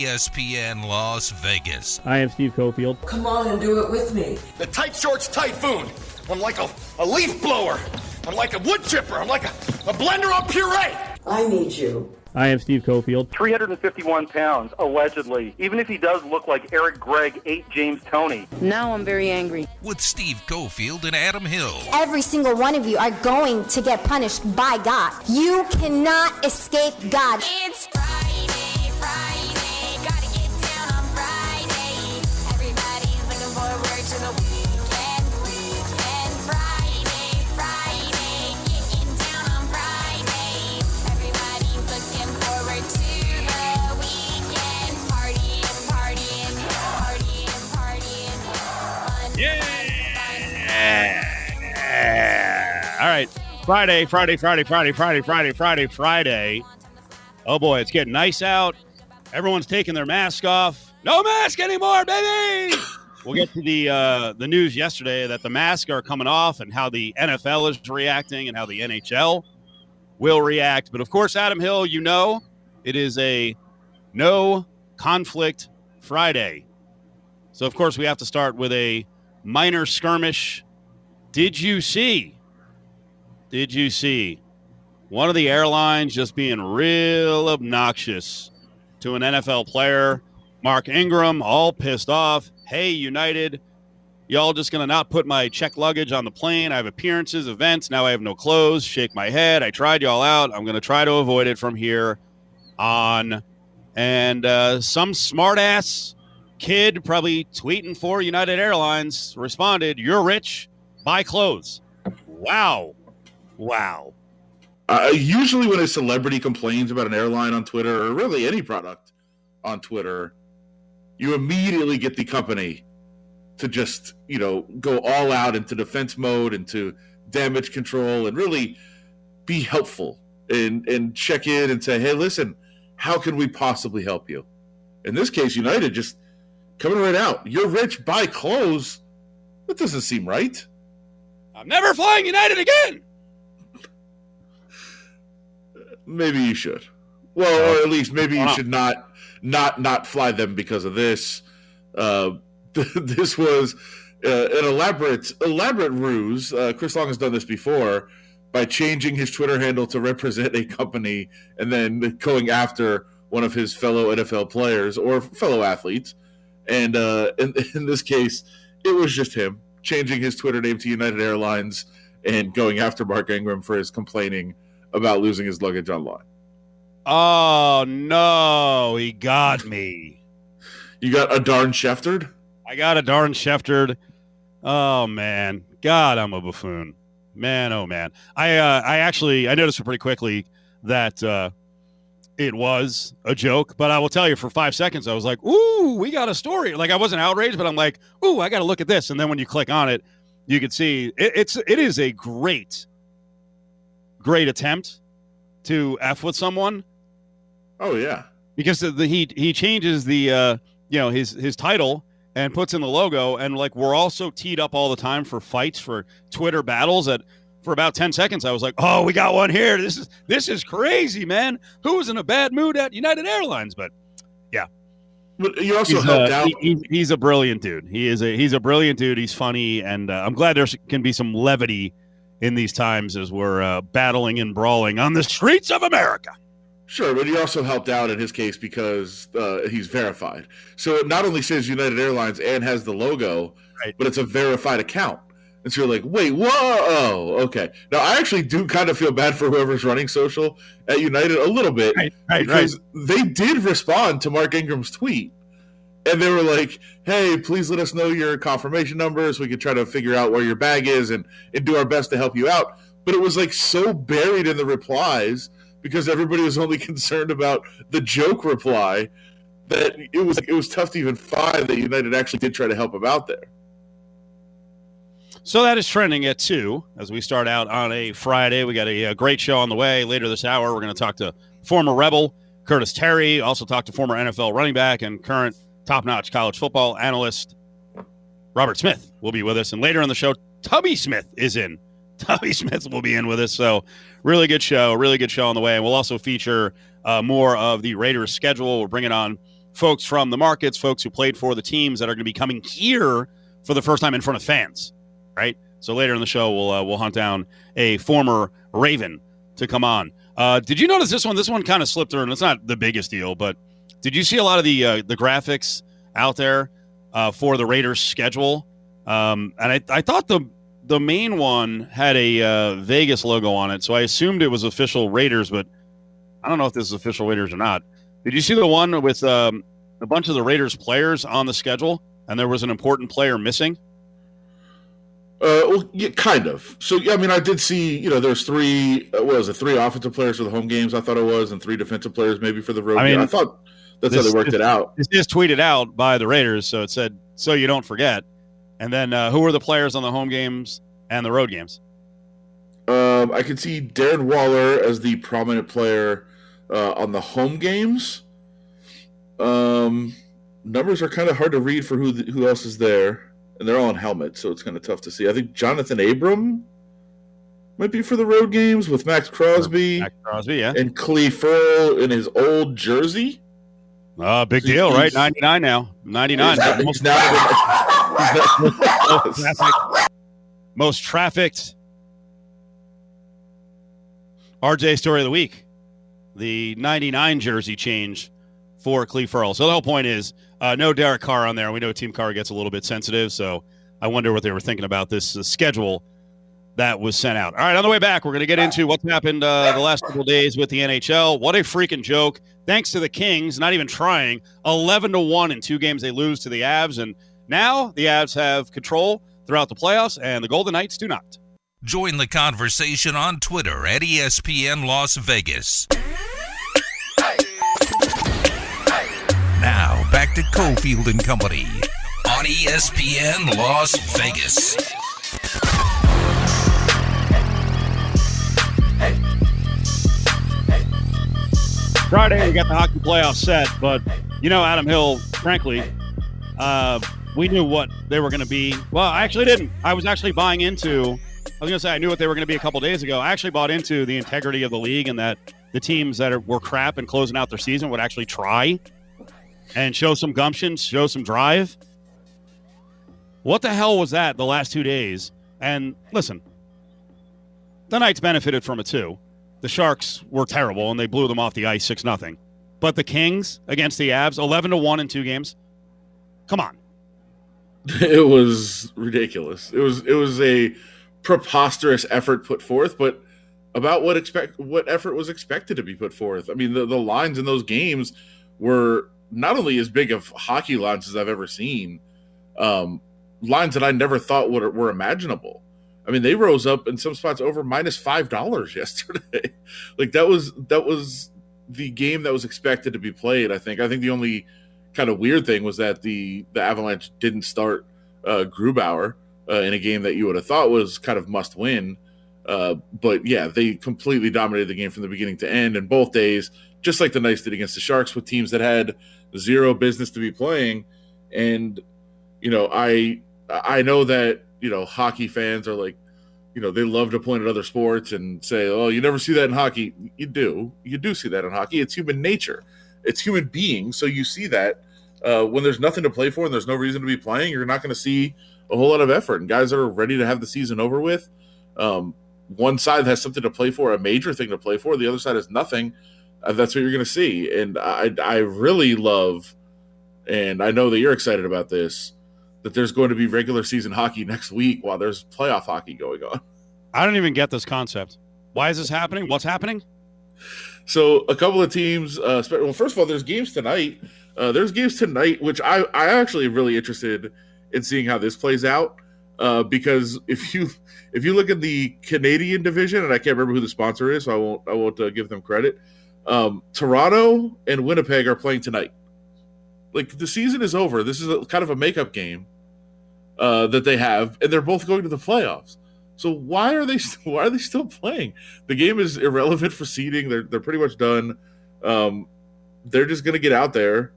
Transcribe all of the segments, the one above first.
ESPN Las Vegas. I am Steve Cofield. Come on and do it with me. The tight shorts typhoon. I'm like a, a leaf blower. I'm like a wood chipper. I'm like a, a blender on puree. I need you. I am Steve Cofield. 351 pounds, allegedly. Even if he does look like Eric Gregg ate James Toney. Now I'm very angry. With Steve Cofield and Adam Hill. Every single one of you are going to get punished by God. You cannot escape God. It's All right. Friday, Friday, Friday, Friday, Friday, Friday, Friday, Friday. Oh boy, it's getting nice out. Everyone's taking their mask off. No mask anymore, baby. we'll get to the uh, the news yesterday that the masks are coming off and how the NFL is reacting and how the NHL will react. But of course, Adam Hill, you know, it is a no conflict Friday. So of course we have to start with a minor skirmish. Did you see? Did you see one of the airlines just being real obnoxious to an NFL player? Mark Ingram, all pissed off. Hey, United, y'all just going to not put my check luggage on the plane. I have appearances, events. Now I have no clothes. Shake my head. I tried y'all out. I'm going to try to avoid it from here on. And uh, some smartass kid, probably tweeting for United Airlines, responded, You're rich, buy clothes. Wow. Wow. Uh, usually, when a celebrity complains about an airline on Twitter or really any product on Twitter, you immediately get the company to just, you know, go all out into defense mode, into damage control, and really be helpful and, and check in and say, hey, listen, how can we possibly help you? In this case, United just coming right out. You're rich, buy clothes. That doesn't seem right. I'm never flying United again. Maybe you should. Well, or at least maybe you should not not not fly them because of this. Uh, this was uh, an elaborate elaborate ruse. Uh, Chris Long has done this before by changing his Twitter handle to represent a company and then going after one of his fellow NFL players or fellow athletes. And uh, in, in this case, it was just him changing his Twitter name to United Airlines and going after Mark Ingram for his complaining about losing his luggage online. Oh, no. He got me. You got a darn Scheftered? I got a darn Scheftered. Oh, man. God, I'm a buffoon. Man, oh, man. I, uh, I actually, I noticed pretty quickly that uh, it was a joke, but I will tell you for five seconds, I was like, ooh, we got a story. Like, I wasn't outraged, but I'm like, ooh, I got to look at this. And then when you click on it, you can see it, it's, it is a great, great attempt to F with someone Oh yeah. because the, he he changes the uh you know his his title and puts in the logo and like we're also teed up all the time for fights for Twitter battles that for about 10 seconds I was like, "Oh, we got one here. This is this is crazy, man. Who's in a bad mood at United Airlines?" But yeah, But you also he's, helped uh, out. he- he's, he's a brilliant dude. He is a he's a brilliant dude. He's funny and uh, I'm glad there can be some levity in these times as we're uh, battling and brawling on the streets of America. Sure, but he also helped out in his case because uh, he's verified. So it not only says United Airlines and has the logo, Right. but it's a verified account. And so you're like, wait, whoa, okay. Now I actually do kind of feel bad for whoever's running social at United a little bit right, right. because they did respond to Mark Ingram's tweet. And they were like, hey, please let us know your confirmation number so we could try to figure out where your bag is and, and do our best to help you out. But it was like so buried in the replies because everybody was only concerned about the joke reply that it was it was tough to even find that United actually did try to help him out there. So that is trending at two as we start out on a Friday. We got a, uh great show on the way later this hour. We're going to talk to former Rebel Curtis Terry, also talk to former NFL running back and current top notch college football analyst Robert Smith will be with us. And later on the show, Tubby Smith is in. Tubby Smith will be in with us. So, really good show, really good show on the way. And we'll also feature uh, more of the Raiders schedule. We're bringing on folks from the markets, folks who played for the teams that are going to be coming here for the first time in front of fans, right? So later in the show, we'll uh, we'll hunt down a former Raven to come on. Uh, did you notice this one? This one kind of slipped through, and it's not the biggest deal, but did you see a lot of the uh, the graphics out there uh, for the Raiders schedule? Um, and I, I thought the the main one had a uh, Vegas logo on it, so I assumed it was official Raiders, but I don't know if this is official Raiders or not. Did you see the one with um, a bunch of the Raiders players on the schedule, and there was an important player missing? Uh, well, yeah, kind of. So, yeah, I mean, I did see, you know, there's three, uh, what was it, three offensive players for the home games, I thought it was, and three defensive players maybe for the road. I mean, game. I thought that's how they worked this- it out. It's just tweeted out by the Raiders, so it said, "So you don't forget." And then uh, who were the players on the home games and the road games? Um, I can see Darren Waller as the prominent player uh, on the home games. Um, numbers are kind of hard to read for who who else is there, and they're all in helmets, so it's kind of tough to see. I think Jonathan Abram might be for the road games with Maxx Crosby Maxx Crosby, yeah. and Clelin Ferrell in his old jersey. Uh, big deal, right? 99 now. 99. He's most, he's not- he's not- most trafficked. Most trafficked. RJ story of the week. The 99 jersey change for Clelin Ferrell. So the whole point is uh, no Derek Carr on there. We know Team Carr gets a little bit sensitive, so I wonder what they were thinking about this uh, schedule that was sent out. All right, on the way back, we're going to get into what's happened uh, the last couple days with the NHL. What a freaking joke! Thanks to the Kings, not even trying, eleven to one in two games they lose to the Avs, and now the Avs have control throughout the playoffs, and the Golden Knights do not. Join the conversation on Twitter at ESPN Las Vegas. Now back to Cofield and Company on ESPN Las Vegas. Friday, we got the hockey playoff set, but you know, Adam Hill, frankly, uh, we knew what they were going to be. Well, I actually didn't. I was actually buying into. I was going to say I knew what they were going to be a couple days ago. I actually bought into the integrity of the league and that the teams that are, were crap and closing out their season would actually try and show some gumption, show some drive. What the hell was that the last two days? And listen, the Knights benefited from it too. The Sharks were terrible and they blew them off the ice six nothing. But the Kings against the Avs, eleven to one in two games. Come on. it was ridiculous. It was it was a preposterous effort put forth, but about what expect what effort was expected to be put forth. I mean, the, the lines in those games were not only as big of hockey lines as I've ever seen, um, lines that I never thought would, were imaginable. I mean, they rose up in some spots over minus five dollars yesterday. like that was that was the game that was expected to be played. I think. I think the only kind of weird thing was that the the Avalanche didn't start uh, Grubauer uh, in a game that you would have thought was kind of must win. Uh, but yeah, they completely dominated the game from the beginning to end, and both days, just like the Knights did against the Sharks, with teams that had zero business to be playing. And you know, I I know that you know hockey fans are like, you know, they love to point at other sports and say, "Oh, you never see that in hockey." You do, you do see that in hockey. It's human nature. It's human beings. So you see that uh, when there's nothing to play for and there's no reason to be playing, you're not going to see a whole lot of effort. And guys that are ready to have the season over with, um, one side has something to play for, a major thing to play for. The other side has nothing. Uh, that's what you're going to see. And I, I really love, and I know that you're excited about this, that there's going to be regular season hockey next week while there's playoff hockey going on. I don't even get this concept. Why is this happening? What's happening? So a couple of teams. Uh, well, first of all, there's games tonight. Uh, there's games tonight, which I I actually am really interested in seeing how this plays out. Uh, because if you if you look at the Canadian division, and I can't remember who the sponsor is, so I won't I won't uh, give them credit. Um, Toronto and Winnipeg are playing tonight. Like the season is over. This is a, kind of a makeup game uh, that they have, and they're both going to the playoffs. So why are they st- why are they still playing? The game is irrelevant for seeding. They're they're pretty much done. Um, they're just going to get out there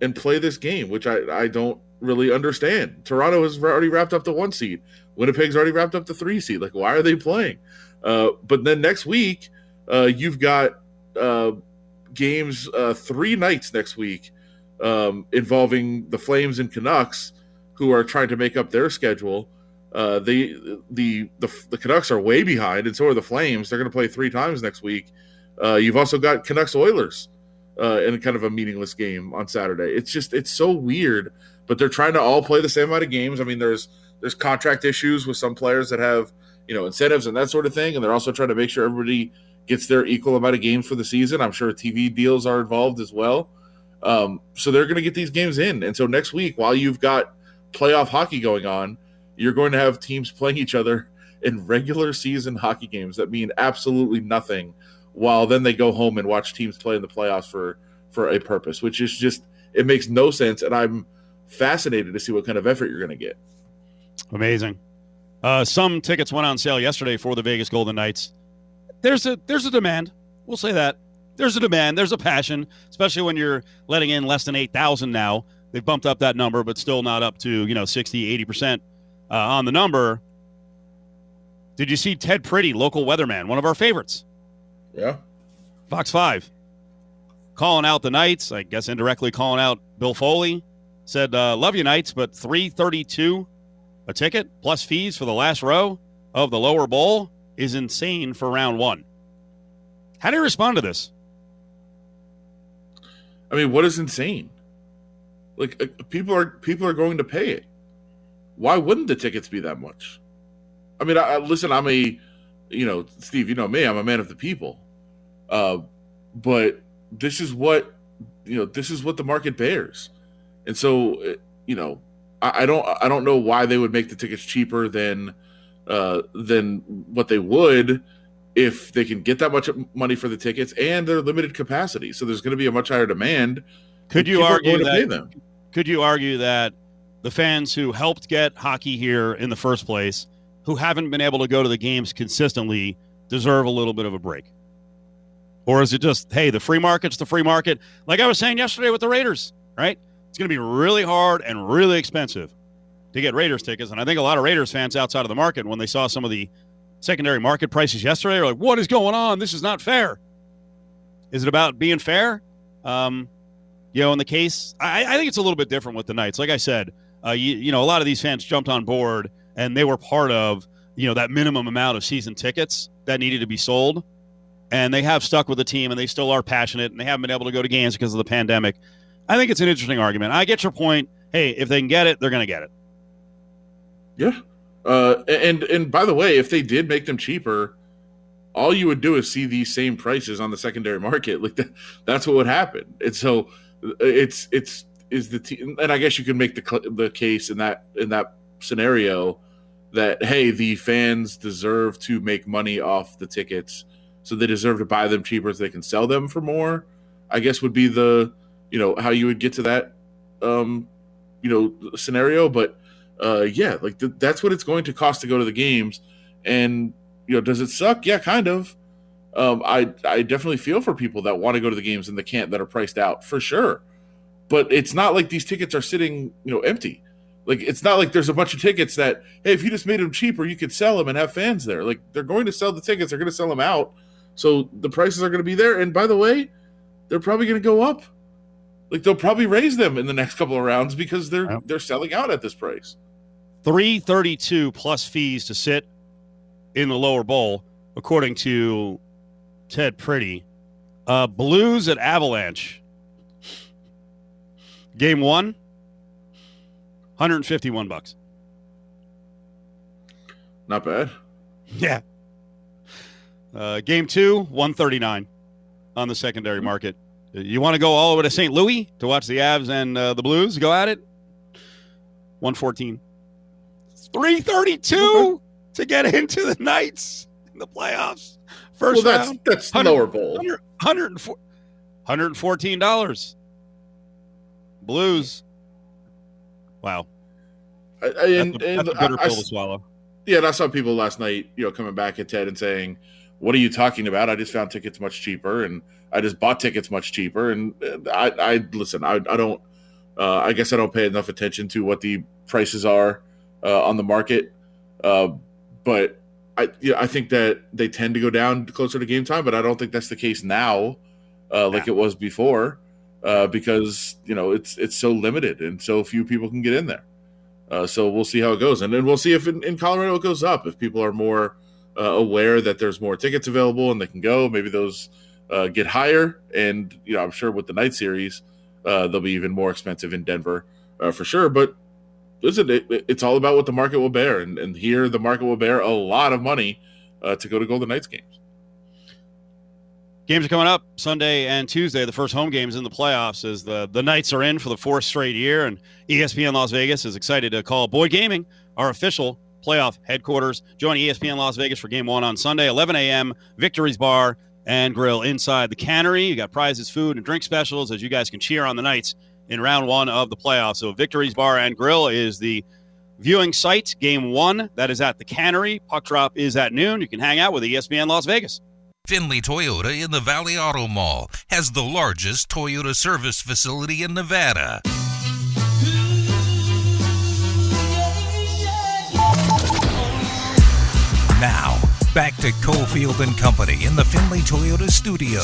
and play this game, which I I don't really understand. Toronto has already wrapped up the one seed. Winnipeg's already wrapped up the three seed. Like why are they playing? Uh, but then next week, uh, you've got uh, games uh, three nights next week. um, involving the Flames and Canucks, who are trying to make up their schedule. Uh, they the, the the Canucks are way behind, and so are the Flames. They're going to play three times next week. Uh, you've also got Canucks Oilers uh, in kind of a meaningless game on Saturday. It's just it's so weird, but they're trying to all play the same amount of games. I mean, there's there's contract issues with some players that have you know incentives and that sort of thing, and they're also trying to make sure everybody gets their equal amount of games for the season. I'm sure TV deals are involved as well. Um, so they're going to get these games in, and so next week, while you've got playoff hockey going on, you're going to have teams playing each other in regular season hockey games that mean absolutely nothing while then they go home and watch teams play in the playoffs for for a purpose which is just it makes no sense and i'm fascinated to see what kind of effort you're going to get Amazing. Uh, some tickets went on sale yesterday for the Vegas Golden Knights. There's a there's a demand. We'll say that. There's a demand. There's a passion, especially when you're letting in less than eight thousand now. They've bumped up that number, but still not up to you know 60, 80 percent uh, on the number. Did you see Ted Pretty, local weatherman, one of our favorites? yeah Fox 5 calling out the Knights, I guess indirectly calling out Bill Foley. Said, uh, Love you, Knights, but 332 a ticket plus fees for the last row of the lower bowl is insane for round one. How do you respond to this? i mean what is insane like uh, people are people are going to pay it. Why wouldn't the tickets be that much? I mean I, I listen i'm a you know steve you know me i'm a man of the people. Uh but this is what you know this is what the market bears. And so uh, you know I, I don't i don't know why they would make the tickets cheaper than uh than what they would if they can get that much money for the tickets and they're limited capacity. So there's going to be a much higher demand. Could you argue going to pay that? Could you argue that the fans who helped get hockey here in the first place, who haven't been able to go to the games consistently, deserve a little bit of a break? Or is it just, hey, the free market's the free market? Like I was saying yesterday with the Raiders, right? It's going to be really hard and really expensive to get Raiders tickets. And I think a lot of Raiders fans outside of the market, when they saw some of the secondary market prices yesterday, are like, what is going on? This is not fair. Is it about being fair? Um, you know, in the case, I, I think it's a little bit different with the Knights. Like I said, uh, you, you know, a lot of these fans jumped on board and they were part of, you know, that minimum amount of season tickets that needed to be sold. And they have stuck with the team and they still are passionate and they haven't been able to go to games because of the pandemic. I think it's an interesting argument. I get your point. Hey, if they can get it, they're going to get it. Yeah. Uh, and and by the way, if they did make them cheaper, all you would do is see these same prices on the secondary market. Like that, that's what would happen. And so it's it's is the team, and I guess you could make the the case in that in that scenario that hey, the fans deserve to make money off the tickets, so they deserve to buy them cheaper so they can sell them for more. I guess would be the you know how you would get to that um you know scenario, but uh, yeah, like th- that's what it's going to cost to go to the games. And you know, does it suck? Yeah, kind of. Um, I I definitely feel for people that want to go to the games and they can't that are priced out for sure. But it's not like these tickets are sitting you know empty. Like it's not like there's a bunch of tickets that hey, if you just made them cheaper, you could sell them and have fans there. Like they're going to sell the tickets, they're going to sell them out, so the prices are going to be there. And by the way, they're probably going to go up. Like they'll probably raise them in the next couple of rounds because they're they're selling out at this price. 332 plus fees to sit in the lower bowl, according to Ted Pretty. Uh, Blues at Avalanche. Game one, 151 bucks. Not bad. Yeah. Uh, game two, 139 on the secondary market. You want to go all the way to St. Louis to watch the Avs and uh, the Blues go at it? 114. 332 to get into the Knights in the playoffs. First well, that's round. that's 100 lower bowl. 100 $114. Blues. Wow. I, I, That's, and, a, and that's a bitter I- pill to swallow. yeah, and I saw people last night, you know, coming back at Ted and saying, "What are you talking about? I just found tickets much cheaper, and I just bought tickets much cheaper." And I, I listen, I, I don't, uh, I guess I don't pay enough attention to what the prices are uh, on the market, uh, but I, yeah, I think that they tend to go down closer to game time, but I don't think that's the case now, uh, like it was before. uh, because you know it's it's so limited and so few people can get in there. Uh, so we'll see how it goes, and then we'll see if in, in Colorado it goes up. If people are more uh, aware that there's more tickets available and they can go, maybe those uh, get higher. And you know, I'm sure with the night series, uh, they'll be even more expensive in Denver uh, for sure. But listen, it, it's all about what the market will bear, and, and here the market will bear a lot of money uh, to go to Golden Knights games. Games are coming up Sunday and Tuesday. The first home games in the playoffs as the the Knights are in for the fourth straight year, and ESPN Las Vegas is excited to call Boyd Gaming our official playoff headquarters. Join ESPN Las Vegas for Game One on Sunday, 11 a.m. Victory's Bar and Grill inside the Cannery. You got prizes, food, and drink specials as you guys can cheer on the Knights in round one of the playoffs. So Victory's Bar and Grill is the viewing site. Game one that is at the Cannery. Puck drop is at noon. You can hang out with ESPN Las Vegas. Finley Toyota in the Valley Auto Mall has the largest Toyota service facility in Nevada. Now, back to Cofield and Company in the Finley Toyota studio.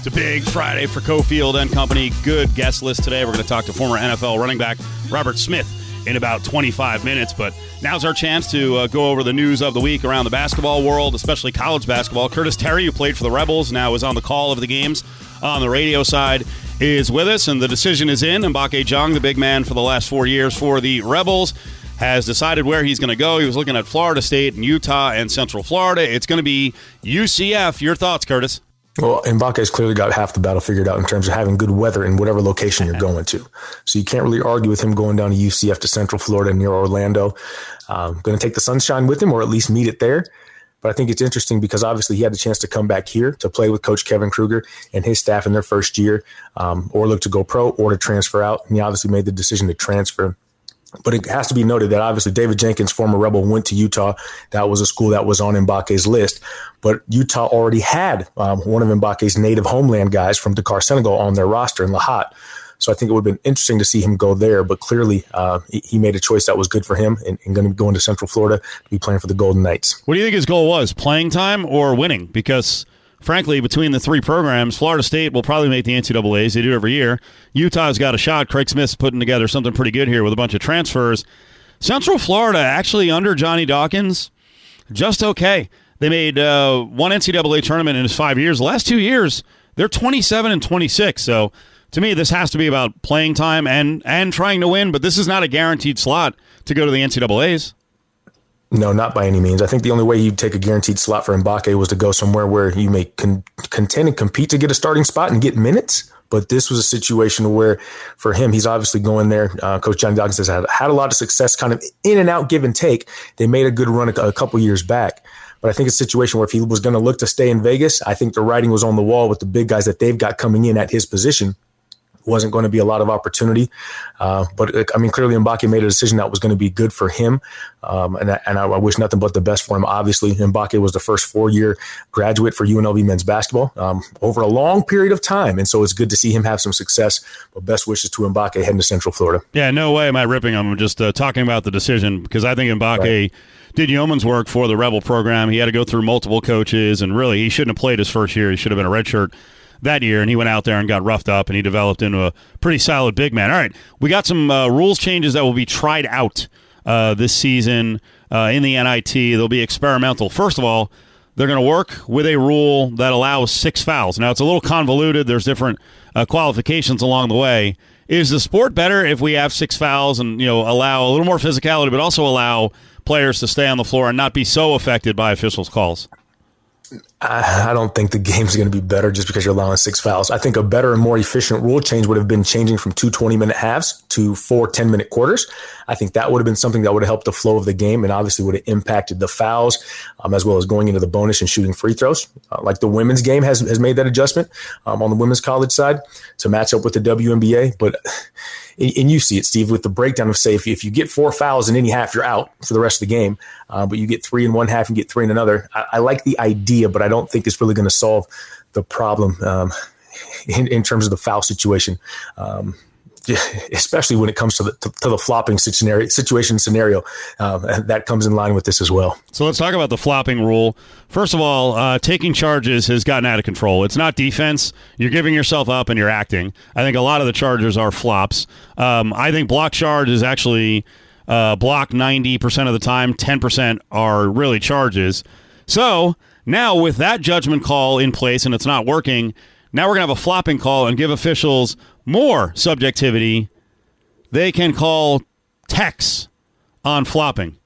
It's a big Friday for Cofield and Company. Good guest list today. We're going to talk to former NFL running back Robert Smith in about 25 minutes. But now's our chance to uh, go over the news of the week around the basketball world, especially college basketball. Curtis Terry, who played for the Rebels, now is on the call of the games on the radio side, is with us, and the decision is in. Mbacke Diong, the big man for the last four years for the Rebels, has decided where he's going to go. He was looking at Florida State and Utah and Central Florida. It's going to be UCF. Your thoughts, Curtis? Well, Mbacke's clearly got half the battle figured out in terms of having good weather in whatever location you're going to. So you can't really argue with him going down to UCF to Central Florida near Orlando. Um, going to take the sunshine with him or at least meet it there. But I think it's interesting because obviously he had the chance to come back here to play with Coach Kevin Kruger and his staff in their first year, um, or look to go pro or to transfer out. And he obviously made the decision to transfer. But it has to be noted that obviously David Jenkins, former Rebel, went to Utah. That was a school that was on Mbacke's list. But Utah already had um, one of Mbacke's native homeland guys from Dakar, Senegal on their roster in Lahat. So I think it would have been interesting to see him go there. But clearly, uh, he, made a choice that was good for him and, and going to go into Central Florida to be playing for the Golden Knights. What do you think his goal was? Playing time or winning? Because frankly, between the three programs, Florida State will probably make the NCAA's. They do every year. Utah's got a shot. Craig Smith's putting together something pretty good here with a bunch of transfers. Central Florida, actually under Johnny Dawkins, just okay. They made uh, one NCAA tournament in his five years. The last two years, they're 27 and 26. So to me, this has to be about playing time and and trying to win. But this is not a guaranteed slot to go to the NCAA's. No, not by any means. I think the only way you'd take a guaranteed slot for Mbacke was to go somewhere where you may con- contend and compete to get a starting spot and get minutes. But this was a situation where, for him, he's obviously going there. Uh, Coach Johnny Dawkins has had, had a lot of success, kind of in and out, give and take. They made a good run a, a couple years back. But I think a situation where if he was going to look to stay in Vegas, I think the writing was on the wall with the big guys that they've got coming in at his position wasn't going to be a lot of opportunity. Uh, but I mean, clearly Mbacke made a decision that was going to be good for him. Um, and I, and I, I wish nothing but the best for him. Obviously, Mbacke was the first four year graduate for UNLV men's basketball um, over a long period of time. And so it's good to see him have some success. But best wishes to Mbacke heading to Central Florida. Yeah, no way am I ripping him. I'm just uh, talking about the decision because I think Mbacke Right. did yeoman's work for the Rebel program. He had to go through multiple coaches, and really, he shouldn't have played his first year. He should have been a redshirt that year, and he went out there and got roughed up, and he developed into a pretty solid big man. All right, we got some uh, rules changes that will be tried out uh, this season uh, in the NIT. They'll be experimental. First of all, they're going to work with a rule that allows six fouls. Now, it's a little convoluted. There's different uh, qualifications along the way. Is the sport better if we have six fouls and you know allow a little more physicality, but also allow players to stay on the floor and not be so affected by officials' calls? I, I don't think the game's going to be better just because you're allowing six fouls. I think a better and more efficient rule change would have been changing from two 20 minute halves to four 10 minute quarters. I think that would have been something that would have helped the flow of the game and obviously would have impacted the fouls um, as well as going into the bonus and shooting free throws. Uh, like the women's game has, has made that adjustment um, on the women's college side to match up with the WNBA. But and you see it, Steve, with the breakdown of say if you, if you get four fouls in any half, you're out for the rest of the game. Uh, but you get three in one half and get three in another. I, I like the idea, but I don't think it's really going to solve the problem um, in, in terms of the foul situation. Um, especially when it comes to the to, to the flopping scenario, situation scenario, um, that comes in line with this as well. So let's talk about the flopping rule. First of all, uh, taking charges has gotten out of control. It's not defense. You're giving yourself up and you're acting. I think a lot of the charges are flops. Um, I think block charge is actually uh, block 90% of the time, 10% are really charges. So now, with that judgment call in place and it's not working, now we're going to have a flopping call and give officials more subjectivity. They can call techs on flopping.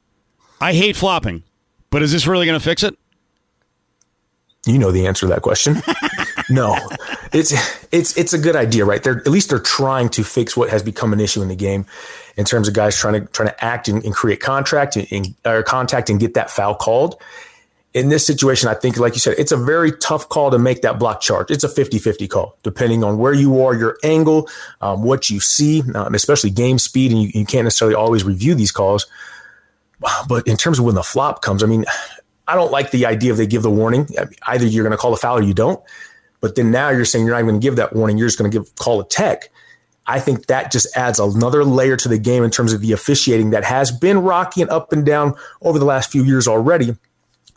I hate flopping, but is this really going to fix it? You know the answer to that question. no, it's it's it's a good idea, right? They're at least they're trying to fix what has become an issue in the game, in terms of guys trying to trying to act and, and create contract and, and, or contact and get that foul called. In this situation, I think, like you said, it's a very tough call to make that block charge. It's a 50 50 call, depending on where you are, your angle, um, what you see, um, especially game speed, and you, you can't necessarily always review these calls. But in terms of when the flop comes, I mean, I don't like the idea of they give the warning. Either you're going to call a foul or you don't. But then now you're saying you're not even going to give that warning. You're just going to give call a tech. I think that just adds another layer to the game in terms of the officiating that has been rocky and up and down over the last few years already.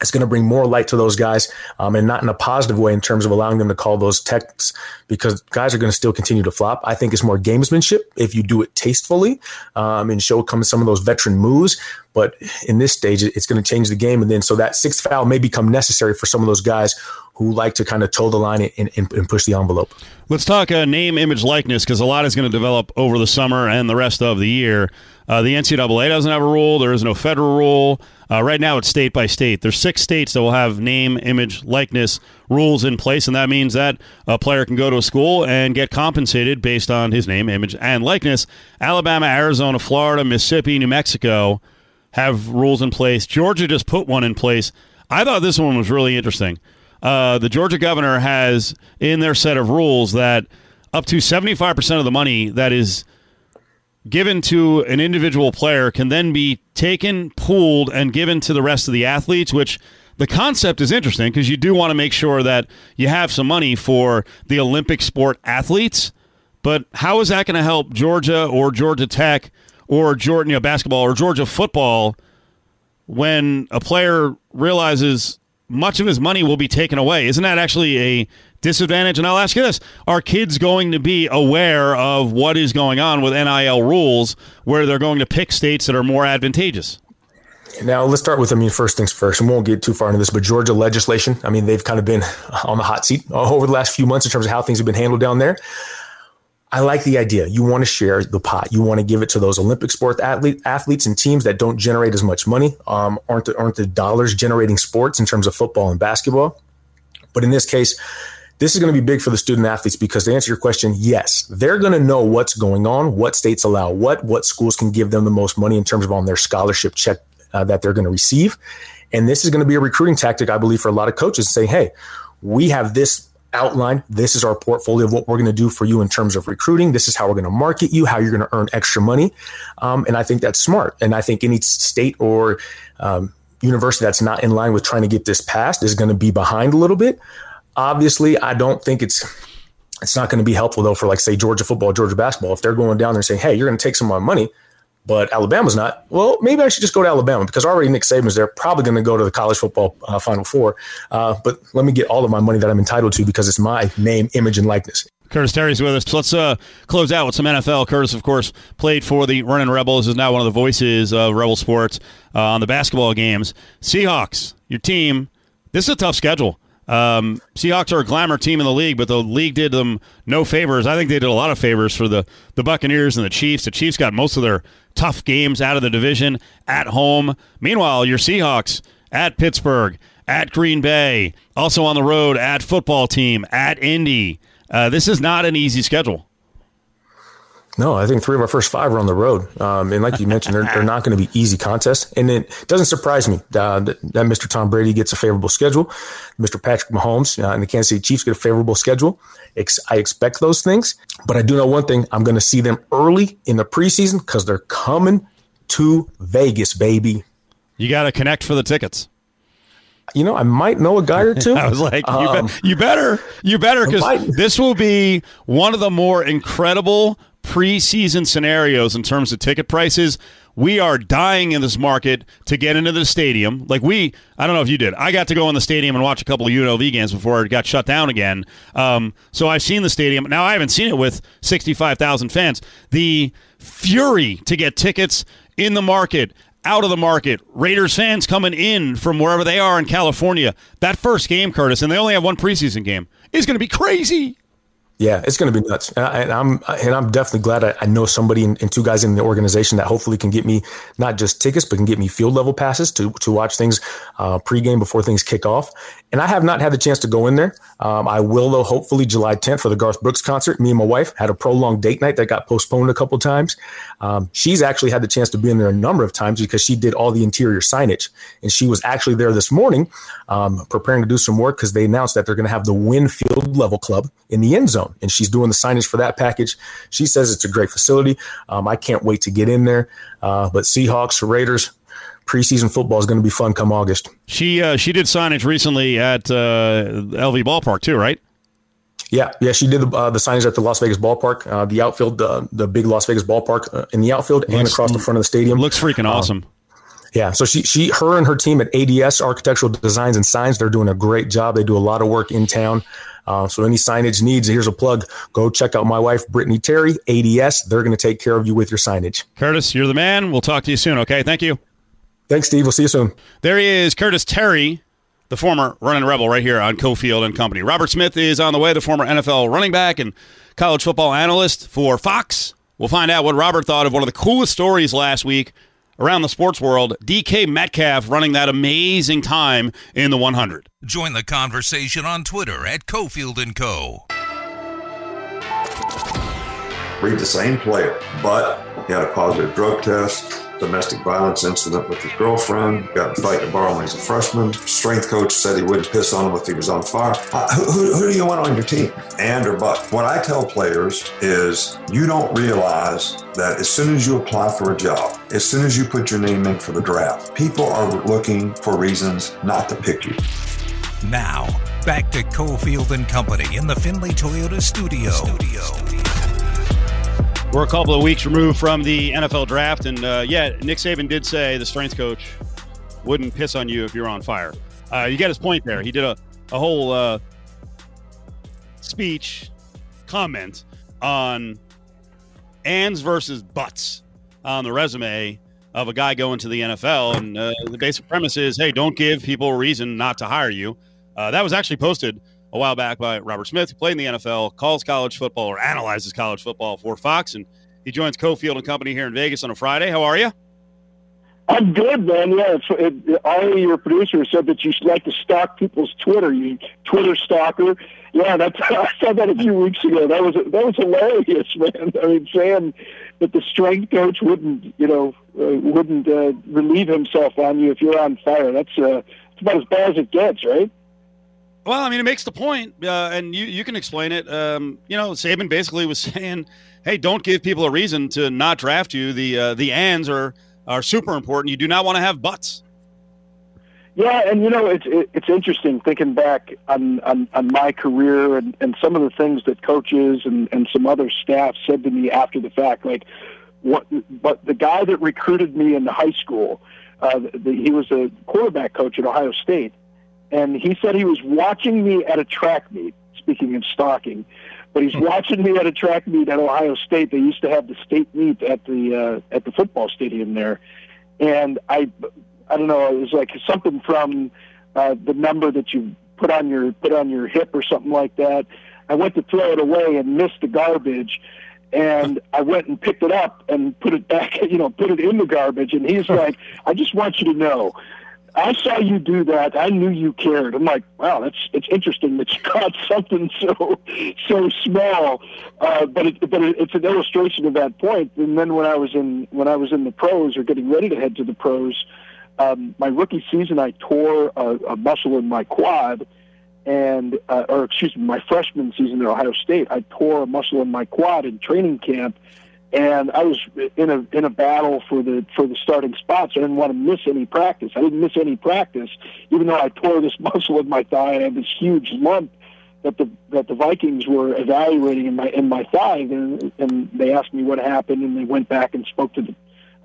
It's going to bring more light to those guys, um, and not in a positive way in terms of allowing them to call those techs because guys are going to still continue to flop. I think it's more gamesmanship if you do it tastefully um, and show some of those veteran moves. But in this stage, it's going to change the game, and then so that sixth foul may become necessary for some of those guys who like to kind of toe the line and, and, and push the envelope. Let's talk uh, name, image, likeness because a lot is going to develop over the summer and the rest of the year. Uh, the NCAA doesn't have a rule. There is no federal rule. Uh, right now, it's state by state. There's six states that will have name, image, likeness rules in place, and that means that a player can go to a school and get compensated based on his name, image, and likeness. Alabama, Arizona, Florida, Mississippi, New Mexico have rules in place. Georgia just put one in place. I thought this one was really interesting. Uh, the Georgia governor has in their set of rules that up to 75% of the money that is given to an individual player can then be taken, pooled, and given to the rest of the athletes, which the concept is interesting because you do want to make sure that you have some money for the Olympic sport athletes. But how is that going to help Georgia or Georgia Tech or Georgia you know, basketball or Georgia football when a player realizes much of his money will be taken away? Isn't that actually a disadvantage? And I'll ask you this Are kids going to be aware of what is going on with NIL rules where they're going to pick states that are more advantageous? Now let's start with I mean first things first, and we won't get too far into this, but Georgia legislation. I mean they've kind of been on the hot seat over the last few months in terms of how things have been handled down there. I like the idea. You want to share the pot. You want to give it to those Olympic sport athlete, athletes and teams that don't generate as much money, um, aren't the, aren't the dollars generating sports in terms of football and basketball. But in this case, this is going to be big for the student athletes because to answer your question, yes, they're going to know what's going on, what states allow what, what schools can give them the most money in terms of on their scholarship check uh, that they're going to receive. And this is going to be a recruiting tactic, I believe, for a lot of coaches to say, hey, we have this outline. This is our portfolio of what we're going to do for you in terms of recruiting. This is how we're going to market you, how you're going to earn extra money. Um, and I think that's smart. And I think any state or um, university that's not in line with trying to get this passed is going to be behind a little bit. Obviously, I don't think it's it's not going to be helpful though for like say Georgia football, Georgia basketball. If they're going down there saying, "Hey, you're going to take some of my money," but Alabama's not. Well, maybe I should just go to Alabama because already Nick Saban's there, probably going to go to the college football uh, Final Four. Uh, but let me get all of my money that I'm entitled to because it's my name, image, and likeness. Curtis Terry's with us. Let's uh, close out with some NFL. Curtis, of course, played for the Running Rebels, is now one of the voices of Rebel Sports uh, on the basketball games. Seahawks, your team. This is a tough schedule. Um, Seahawks are a glamour team in the league, but the league did them no favors. I think they did a lot of favors for the, the Buccaneers and the Chiefs. The Chiefs got most of their tough games out of the division at home. Meanwhile, your Seahawks at Pittsburgh, at Green Bay, also on the road at football team, at Indy. Uh, this is not an easy schedule. No, I think three of our first five are on the road. Um, and like you mentioned, they're, they're not going to be easy contests. And it doesn't surprise me uh, that, that, Mr. Tom Brady gets a favorable schedule. Mr. Patrick Mahomes uh, and the Kansas City Chiefs get a favorable schedule. Ex- I expect those things. But I do know one thing I'm going to see them early in the preseason because they're coming to Vegas, baby. You got to connect for the tickets. You know, I might know a guy or two. I was like, you, um, be- you better, you better, because this will be one of the more incredible preseason scenarios in terms of ticket prices. We are dying in this market to get into the stadium. Like we, I don't know if you did. I got to go in the stadium and watch a couple of UNLV games before it got shut down again. Um, so I've seen the stadium. Now I haven't seen it with sixty-five thousand fans. The fury to get tickets in the market out of the market. Raiders fans coming in from wherever they are in California. That first game, Curtis, and they only have one preseason game, is going to be crazy. Yeah, it's going to be nuts, and, I, and I'm and I'm definitely glad I, I know somebody and, and two guys in the organization that hopefully can get me not just tickets, but can get me field level passes to to watch things uh, pregame before things kick off. And I have not had the chance to go in there. Um, I will though, hopefully July 10th for the Garth Brooks concert. Me and my wife had a prolonged date night that got postponed a couple times. Um, she's actually had the chance to be in there a number of times because she did all the interior signage, and she was actually there this morning um, preparing to do some work because they announced that they're going to have the Wynn Field Level Club in the end zone, and she's doing the signage for that package. She says it's a great facility. Um, I can't wait to get in there. Uh, but Seahawks, Raiders, preseason football is going to be fun come August. She uh, she did signage recently at uh, LV Ballpark too, right? Yeah, yeah, she did the, uh, the signage at the Las Vegas ballpark, uh, the outfield, uh, the big Las Vegas ballpark uh, in the outfield and across the front of the stadium. Looks freaking awesome. Yeah, so she, she, her and her team at ADS Architectural Designs and Signs, they're doing a great job. They do a lot of work in town. Uh, so any signage needs, here's a plug. Go check out my wife, Brittany Terry, ADS. They're going to take care of you with your signage. Curtis, you're the man. We'll talk to you soon. Okay, thank you. Thanks, Steve. We'll see you soon. There he is, Curtis Terry, the former running rebel, right here on Cofield and Company. Robert Smith is on the way, the former NFL running back and college football analyst for Fox. We'll find out what Robert thought of one of the coolest stories last week around the sports world. DK Metcalf running that amazing time in the 100. Join the conversation on Twitter at Cofield and Co. read the same player, but he had a positive drug test, domestic violence incident with his girlfriend, got in a fight in a bar when he was a freshman. Strength coach said he wouldn't piss on him if he was on fire. Uh, who, who, who do you want on your team? And or but? What I tell players is you don't realize that as soon as you apply for a job, as soon as you put your name in for the draft, people are looking for reasons not to pick you. Now, back to Cofield and Company in the Finley Toyota studio. We're a couple of weeks removed from the NFL draft, and uh, yeah, Nick Saban did say the strength coach wouldn't piss on you if you're on fire. Uh, you get his point there. He did a, a whole uh, speech comment on ands versus buts on the resume of a guy going to the NFL. And uh, the basic premise is hey, don't give people a reason not to hire you. Uh, that was actually posted a while back by Robert Smith, who played in the NFL, calls college football or analyzes college football for Fox. And he joins Cofield and Company here in Vegas on a Friday. How are you? I'm good, man. Yeah, it's, it, your producers said that you like to stalk people's Twitter. You Twitter stalker. Yeah, that's I saw that a few weeks ago. That was that was hilarious, man. I mean, saying that the strength coach wouldn't, you know, uh, wouldn't uh, relieve himself on you if you're on fire. That's uh, about as bad as it gets, right? Well, I mean, it makes the point, uh, and you, you can explain it. Um, you know, Saban basically was saying, "Hey, don't give people a reason to not draft you. The uh, the ands are are super important. You do not want to have buts." Yeah, and you know it's it's interesting thinking back on, on, on my career and, and some of the things that coaches and, and some other staff said to me after the fact. Like, what? But the guy that recruited me in high school, uh, the, he was a quarterback coach at Ohio State, and he said he was watching me at a track meet. Speaking of stalking, but he's watching me at a track meet at Ohio State. They used to have the state meet at the uh, at the football stadium there, and I I don't know. It was like something from uh, the number that you put on your put on your hip or something like that. I went to throw it away and missed the garbage, and I went and picked it up and put it back. You know, put it in the garbage. And he's like, "I just want you to know." I saw you do that. I knew you cared. I'm like, wow, that's it's interesting that you caught something so so small, uh, but it, but it, it's an illustration of that point. And then when I was in when I was in the pros or getting ready to head to the pros, um, my rookie season, I tore a, a muscle in my quad, and uh, or excuse me, my freshman season at Ohio State, I tore a muscle in my quad in training camp, and I was in a in a battle for the for the starting spots. I didn't want to miss any practice. I didn't miss any practice, even though I tore this muscle in my thigh and I had this huge lump that the that the Vikings were evaluating in my in my thigh, and, and they asked me what happened, and they went back and spoke to the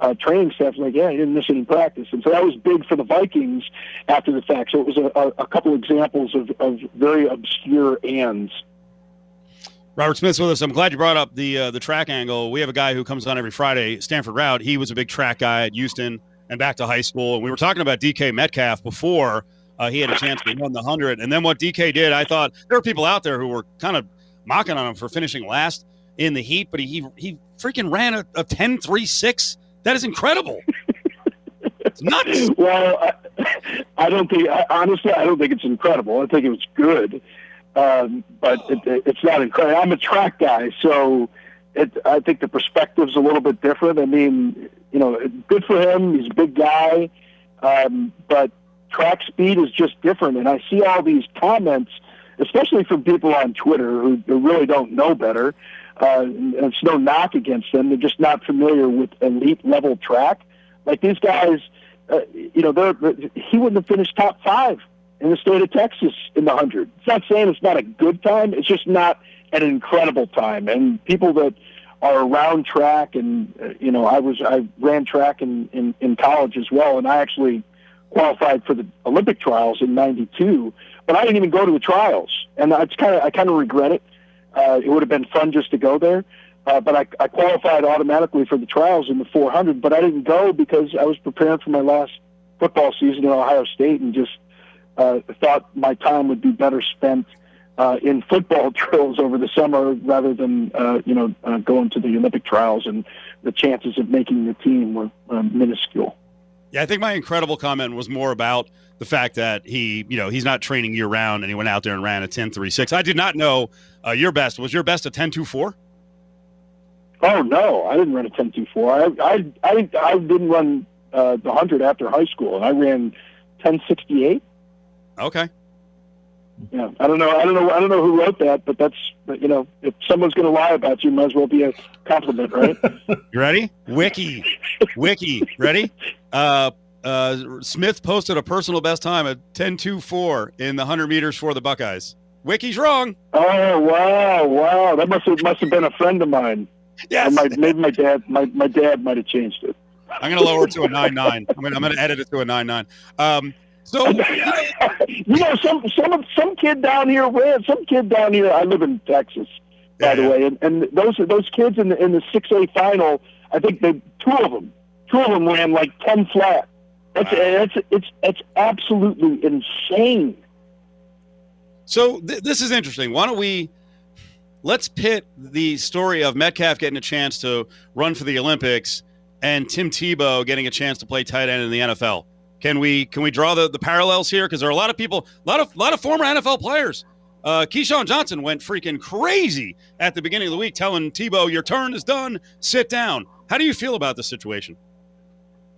uh, training staff. Like, yeah, I didn't miss any practice, and so that was big for the Vikings after the fact. So it was a, a, a couple examples of, of very obscure ands. Robert Smith's with us. I'm glad you brought up the uh, the track angle. We have a guy who comes on every Friday, Stanford Routt. He was a big track guy at Houston and back to high school. And we were talking about DK Metcalf before uh, he had a chance to run the 100. And then what DK did, I thought there were people out there who were kind of mocking on him for finishing last in the heat, but he he freaking ran a, a 10 3 6. That is incredible. it's nuts. Well, I, I don't think, I, honestly, I don't think it's incredible. I think it was good, um, but it, it's not incredible. I'm a track guy, so it, I think the perspective's a little bit different. I mean, you know, good for him. He's a big guy, um, but track speed is just different. And I see all these comments, especially from people on Twitter who, who really don't know better. Uh, it's no knock against them. They're just not familiar with elite level track. Like these guys, uh, you know, they're, he wouldn't have finished top five in the state of Texas in the hundred. It's not saying it's not a good time. It's just not an incredible time. And people that are around track, and uh, you know, I was I ran track in, in in college as well, and I actually qualified for the Olympic trials in '92, but I didn't even go to the trials, and I kind of I kind of regret it. Uh, it would have been fun just to go there, uh, but I, I qualified automatically for the trials in the 400, but I didn't go because I was preparing for my last football season at Ohio State, and just uh, thought my time would be better spent uh, in football drills over the summer rather than uh, you know uh, going to the Olympic trials, and the chances of making the team were uh, minuscule. Yeah, I think my incredible comment was more about the fact that he, you know, he's not training year round and he went out there and ran a 10 3 6. I did not know uh, your best. Was your best a 10 2 4? Oh no, I didn't run a ten two four. I I I, I didn't run uh, the hundred after high school, and I ran ten sixty eight. Okay. Yeah, I don't know. I don't know. I don't know who wrote that, but that's you know, if someone's going to lie about you, might as well be a compliment, right? You ready? Wiki. Wiki. Ready? Uh, uh, Smith posted a personal best time at 10 2 4 in the 100 meters for the Buckeyes. Wiki's wrong. Oh wow, wow! That must have must have been a friend of mine. Yes. my, maybe my dad. My, my dad might have changed it. I'm going to lower it to a 9 9. I'm going to edit it to a 9 9. Um, so, you know, some some some kid down here ran. Some kid down here. I live in Texas, by the way, and, and those those kids in the in the six A final. I think they two of them, two of them ran like ten flat. That's that's it's it's absolutely insane. So th- this is interesting. Why don't we let's pit the story of Metcalf getting a chance to run for the Olympics and Tim Tebow getting a chance to play tight end in the NFL. Can we can we draw the, the parallels here? Because there are a lot of people, a lot of lot of former NFL players. Uh, Keyshawn Johnson went freaking crazy at the beginning of the week, telling Tebow, "Your turn is done. Sit down." How do you feel about the situation?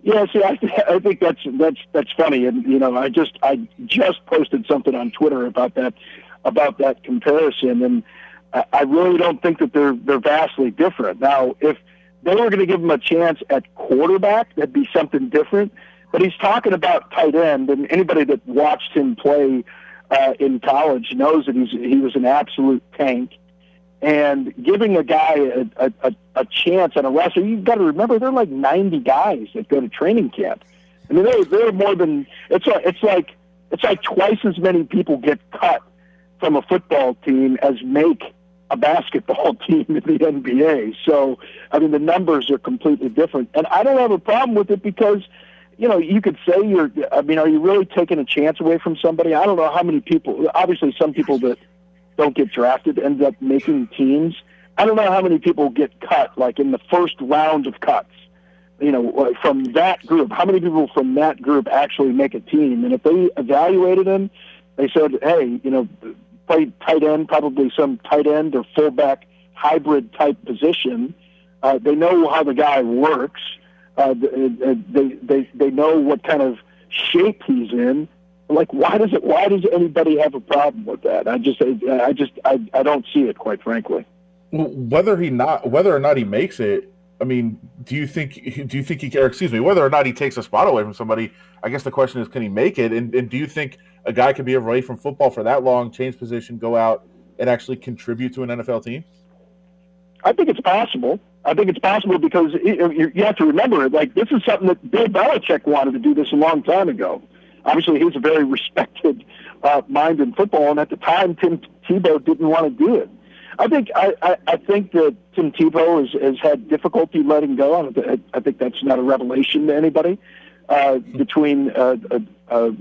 Yeah, see, I, I think that's that's that's funny, and you know, I just I just posted something on Twitter about that about that comparison, and I, I really don't think that they're they're vastly different. Now, if they were going to give him a chance at quarterback, that'd be something different. But he's talking about tight end, and anybody that watched him play uh, in college knows that he's he was an absolute tank. And giving a guy a, a, a chance on a roster, you've got to remember there are like 90 guys that go to training camp. I mean, they're, they're more than it's like, it's like it's like twice as many people get cut from a football team as make a basketball team in the NBA. So, I mean, the numbers are completely different, and I don't have a problem with it because you know, you could say you're, I mean, are you really taking a chance away from somebody? I don't know how many people, obviously, some people that don't get drafted end up making teams. I don't know how many people get cut, like in the first round of cuts, you know, from that group. How many people from that group actually make a team? And if they evaluated him, they said, hey, you know, play tight end, probably some tight end or fullback hybrid type position. Uh, they know how the guy works. Uh, they, they they know what kind of shape he's in. Like, why does it? Why does anybody have a problem with that? I just, I just, I, I don't see it, quite frankly. Whether he not, whether or not he makes it, I mean, do you think, do you think he, or excuse me, whether or not he takes a spot away from somebody? I guess the question is, can he make it? And, and do you think a guy can be away from football for that long, change position, go out, and actually contribute to an NFL team? I think it's possible. I think it's possible because you you- have to remember, it, like this is something that Bill Belichick wanted to do this a long time ago. Obviously, he's a very respected uh, mind in football, and at the time, Tim Tebow didn't want to do it. I think I, I, I think that Tim Tebow has, has had difficulty letting go. I, I think that's not a revelation to anybody. Uh, between uh, a, a,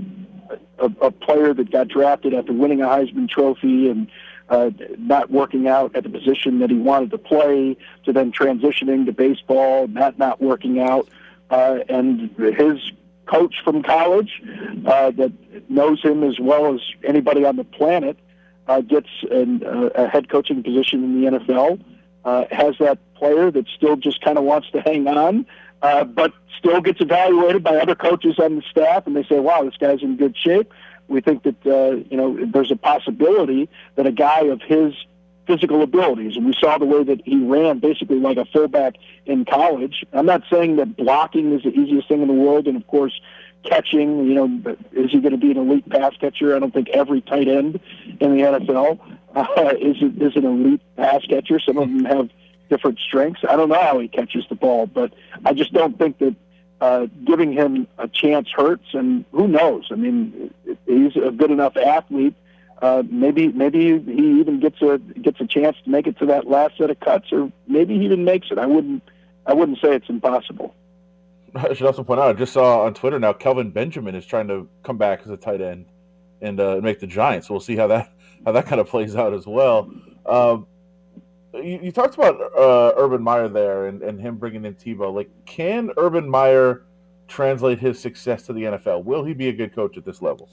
a, a player that got drafted after winning a Heisman Trophy and uh, not working out at the position that he wanted to play, to then transitioning to baseball, that not working out, uh, and his coach from college uh, that knows him as well as anybody on the planet uh, gets an, uh, a head coaching position in the NFL, uh, has that player that still just kind of wants to hang on, uh, but still gets evaluated by other coaches on the staff, and they say, "Wow, this guy's in good shape." We think that uh, you know there's a possibility that a guy of his physical abilities, and we saw the way that he ran basically like a fullback in college. I'm not saying that blocking is the easiest thing in the world, and of course catching, you know, is he going to be an elite pass catcher? I don't think every tight end in the NFL uh, is is an elite pass catcher. Some of them have different strengths. I don't know how he catches the ball, but I just don't think that uh, giving him a chance hurts. And who knows? I mean, he's a good enough athlete. Uh, maybe maybe he even gets a gets a chance to make it to that last set of cuts, or maybe he even makes it. I wouldn't I wouldn't say it's impossible. I should also point out, I just saw on Twitter now, Kelvin Benjamin is trying to come back as a tight end and uh, make the Giants. We'll see how that how that kind of plays out as well. Um, you, you talked about uh, Urban Meyer there and, and him bringing in Tebow. Like, can Urban Meyer translate his success to the NFL? Will he be a good coach at this level?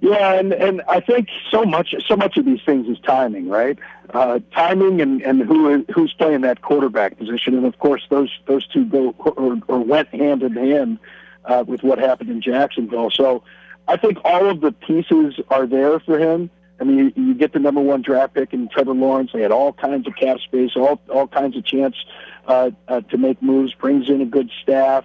Yeah, and and I think so much so much of these things is timing, right? Uh, timing and and who who's playing that quarterback position, and of course those those two go or, or went hand in hand uh, with what happened in Jacksonville. So I think all of the pieces are there for him. I mean, you, you get the number one draft pick in Trevor Lawrence. They had all kinds of cap space, all all kinds of chance uh, uh, to make moves. Brings in a good staff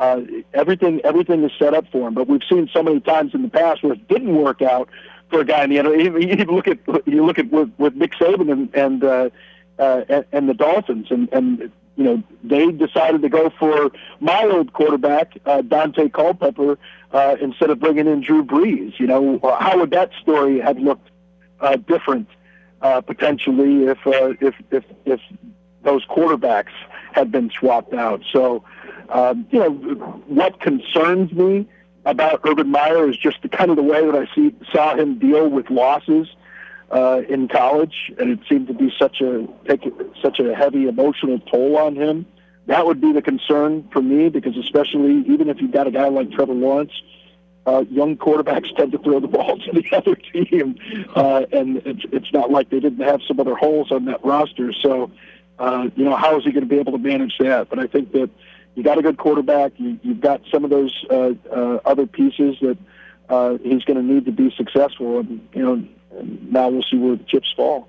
uh, everything everything is set up for him. But we've seen so many times in the past where it didn't work out for a guy in the NFL. You even look at you look at with, with Nick Saban and and, uh, uh, and and the Dolphins, and and you know they decided to go for my old quarterback uh, Daunte Culpepper uh, instead of bringing in Drew Brees. You know how would that story have looked uh, different uh, potentially if uh, if if if those quarterbacks had been swapped out? So um, you know, what concerns me about Urban Meyer is just the kind of the way that I see saw him deal with losses uh, in college, and it seemed to be such a take such a heavy emotional toll on him. That would be the concern for me because, especially even if you've got a guy like Trevor Lawrence, uh, young quarterbacks tend to throw the ball to the other team, uh, and it's it's not like they didn't have some other holes on that roster. So, uh, you know, how is he going to be able to manage that? But I think that you got a good quarterback. You, you've got some of those uh, uh, other pieces that uh, he's going to need to be successful, and you know, and now we'll see where the chips fall.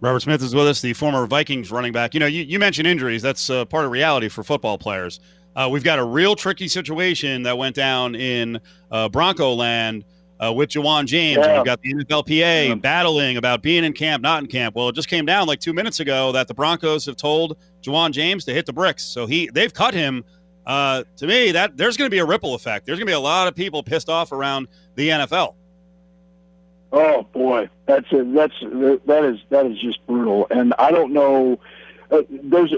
Robert Smith is with us, the former Vikings running back. You know, you, you mentioned injuries. That's uh, part of reality for football players. Uh, we've got a real tricky situation that went down in uh, Bronco land uh, with Ja'Wuan James. And Yeah. We've got the NFLPA battling about being in camp, not in camp. Well, it just came down like two minutes ago that the Broncos have told Ja'Wuan James to hit the bricks. So he they've cut him. Uh, to me, that there's going to be a ripple effect. There's going to be a lot of people pissed off around the NFL. Oh boy, that's a, that's that is that is just brutal, and I don't know. Uh, there's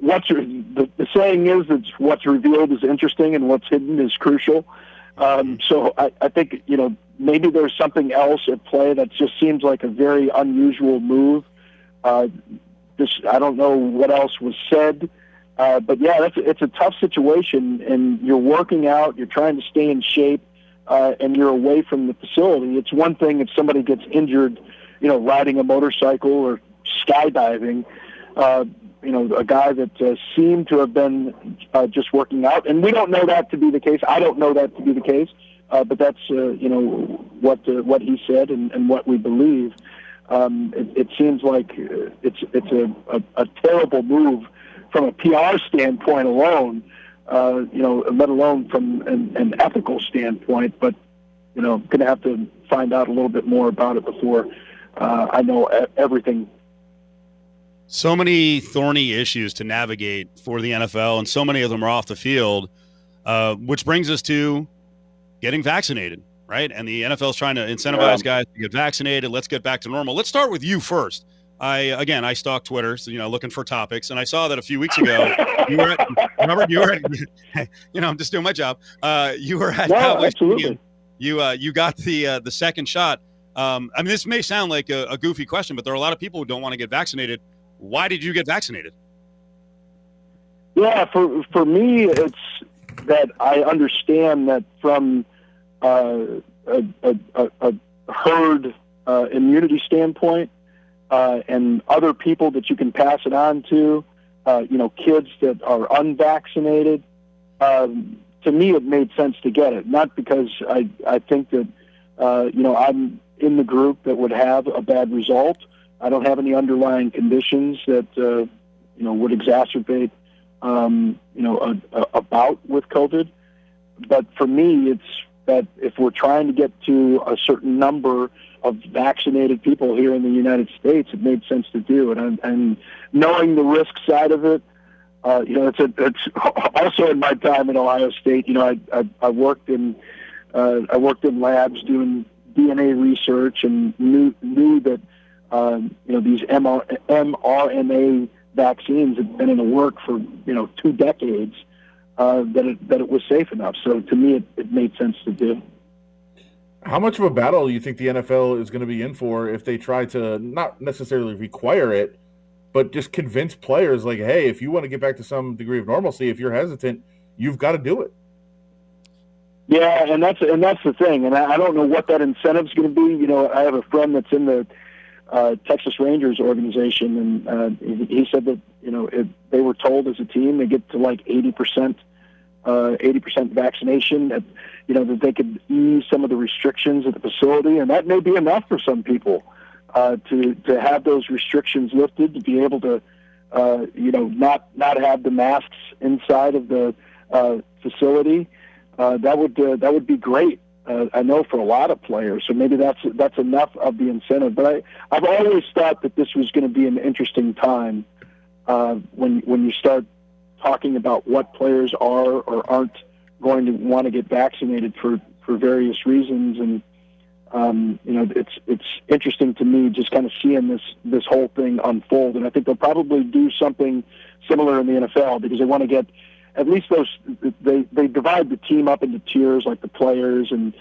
what's the, the saying is that what's revealed is interesting and what's hidden is crucial. Um, so I, I think you know maybe there's something else at play that just seems like a very unusual move. Uh, this I don't know what else was said, uh, but yeah, that's it's a tough situation, and you're working out, you're trying to stay in shape, uh, and you're away from the facility. It's one thing if somebody gets injured, you know, riding a motorcycle or skydiving. Uh, you know, a guy that uh, seemed to have been uh, just working out, and we don't know that to be the case. I don't know that to be the case, uh, but that's uh, you know what uh, what he said and, and what we believe. Um, it, it seems like uh, it's it's a, a, a terrible move from a PR standpoint alone. Uh, you know, let alone from an, an ethical standpoint. But you know, going to have to find out a little bit more about it before uh, I know everything. So many thorny issues to navigate for the NFL, and so many of them are off the field, uh, which brings us to getting vaccinated, right? And the NFL is trying to incentivize Yeah. guys to get vaccinated. Let's get back to normal. Let's start with you first. I again, I stalk Twitter, so you know, looking for topics, and I saw that a few weeks ago you were at, Robert, you were at, you know, I'm just doing my job. Uh, you were at Cowboys absolutely. Stadium. You uh, you got the uh, the second shot. Um, I mean, this may sound like a, a goofy question, but there are a lot of people who don't want to get vaccinated. Why did you get vaccinated? Yeah, for for me, it's that I understand that from uh, a, a, a, a herd uh, immunity standpoint, uh, and other people that you can pass it on to, uh, you know, kids that are unvaccinated. Um, to me, it made sense to get it, not because I I think that uh, you know I'm in the group that would have a bad result. I don't have any underlying conditions that uh, you know would exacerbate um, you know, a, a, a bout with COVID. But for me, it's that if we're trying to get to a certain number of vaccinated people here in the United States, it made sense to do it. And, and knowing the risk side of it, uh, you know, it's a, it's also in my time in Ohio State. You know, I I, I worked in uh, I worked in labs doing DNA research and knew knew that um, you know these MR, mRNA vaccines have been in the work for you know two decades. Uh, that it that it was safe enough. So to me, it, it made sense to do. How much of a battle do you think the NFL is going to be in for if they try to not necessarily require it, but just convince players like, hey, if you want to get back to some degree of normalcy, if you're hesitant, you've got to do it. Yeah, and that's and that's the thing, and I, I don't know what that incentive's going to be. You know, I have a friend that's in the uh, Texas Rangers organization, and uh, he, he said that you know if they were told as a team they get to like eighty percent, uh, eighty percent vaccination, that you know that they could ease some of the restrictions at the facility, and that may be enough for some people uh, to to have those restrictions lifted, to be able to uh, you know not not have the masks inside of the uh, facility. Uh, that would uh, that would be great. Uh, I know for a lot of players, so maybe that's that's enough of the incentive. But I I've always thought that this was going to be an interesting time uh, when when you start talking about what players are or aren't going to want to get vaccinated for for various reasons, and um, you know it's it's interesting to me just kind of seeing this this whole thing unfold. And I think they'll probably do something similar in the NFL because they want to get at least those they they divide the team up into tiers like the players and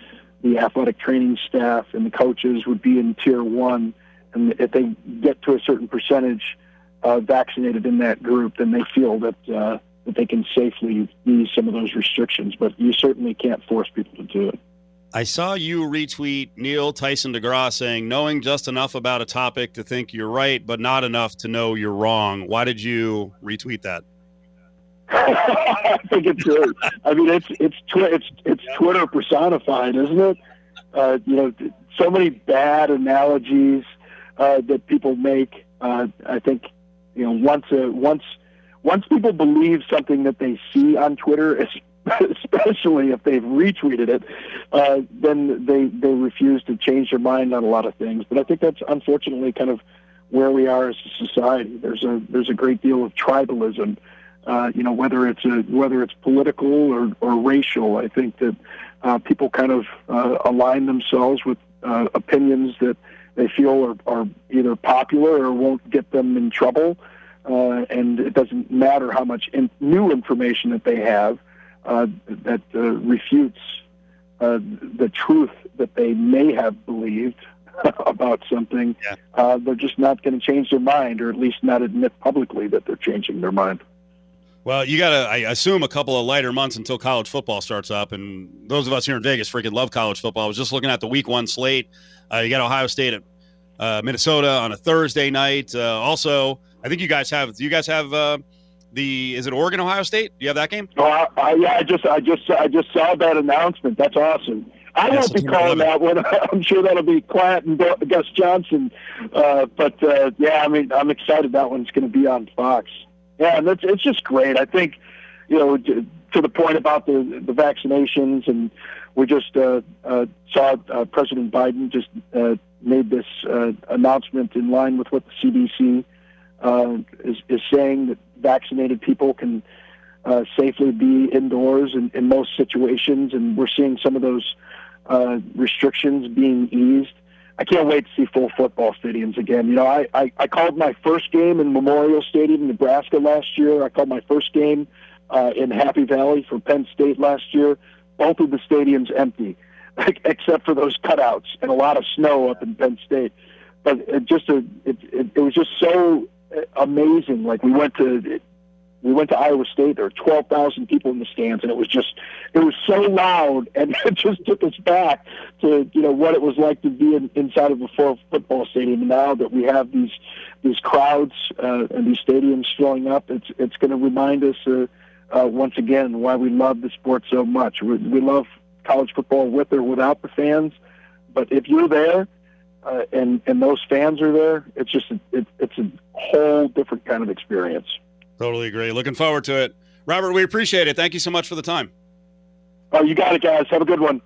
the athletic training staff and the coaches would be in tier one and if they get to a certain percentage uh, vaccinated in that group then they feel that uh, that they can safely ease some of those restrictions but you certainly can't force people to do it I saw you retweet Neil Tyson DeGrasse saying, knowing just enough about a topic to think you're right, but not enough to know you're wrong. Why did you retweet that? I think it's good. I mean, it's it's twi- it's it's Twitter personified, isn't it? Uh, you know, so many bad analogies uh, that people make. Uh, I think you know once a, once once people believe something that they see on Twitter, especially if they've retweeted it, uh, then they they refuse to change their mind on a lot of things. But I think that's unfortunately kind of where we are as a society. There's a there's a great deal of tribalism uh, you know, whether it's a, whether it's political or, or racial. I think that uh, people kind of uh, align themselves with uh, opinions that they feel are, are either popular or won't get them in trouble. Uh, and it doesn't matter how much in, new information that they have uh, that uh, refutes uh, the truth that they may have believed about something. Uh, they're just not going to change their mind, or at least not admit publicly that they're changing their mind. Well, you got to, I assume, a couple of lighter months until college football starts up. And those of us here in Vegas freaking love college football. I was just looking at the week one slate. Uh, you got Ohio State at uh, Minnesota on a Thursday night. Uh, also, I think you guys have, do you guys have uh, the, is it Oregon, Ohio State? Do you have that game? Oh, I, I, yeah, I just, I just, I just saw that announcement. That's awesome. I won't be calling that one. I'm sure that'll be Klatt and Gus Johnson. Uh, but uh, yeah, I mean, I'm excited that one's going to be on Fox. Yeah, and it's it's just great. I think, you know, to, to the point about the the vaccinations, and we just uh, uh, saw uh, President Biden just uh, made this uh, announcement in line with what the CDC uh, is, is saying that vaccinated people can safely be indoors in, in most situations, and we're seeing some of those restrictions being eased. I can't wait to see full football stadiums again. You know, I, I, I called my first game in Memorial Stadium, Nebraska last year. I called my first game in Happy Valley for Penn State last year. Both of the stadiums empty, except for those cutouts and a lot of snow up in Penn State. But it just a, it, it, it was just so amazing. Like we went to we went to Iowa State. There were twelve thousand people in the stands, and it was just it was so loud, and it just took us back to you know what it was like to be in, inside of a full football stadium. Now that we have these these crowds uh, and these stadiums filling up, it's it's going to remind us uh, uh, once again why we love the sport so much. We, we love college football with or without the fans, but if you're there. Uh, and and those fans are there. It's just a, it, it's a whole different kind of experience. Totally agree. Looking forward to it. Robert, we appreciate it. Thank you so much for the time. Oh, you got it, guys. Have a good one.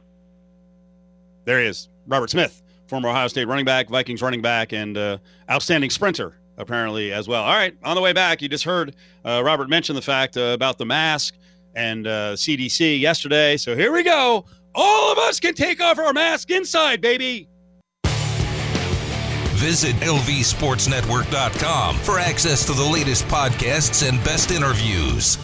There he is. Robert Smith, former Ohio State running back, Vikings running back, and uh, outstanding sprinter, apparently, as well. All right. On the way back, you just heard uh, Robert mention the fact uh, about the mask and uh, CDC yesterday. So here we go. All of us can take off our mask inside, baby. Visit LVSportsNetwork.com for access to the latest podcasts and best interviews.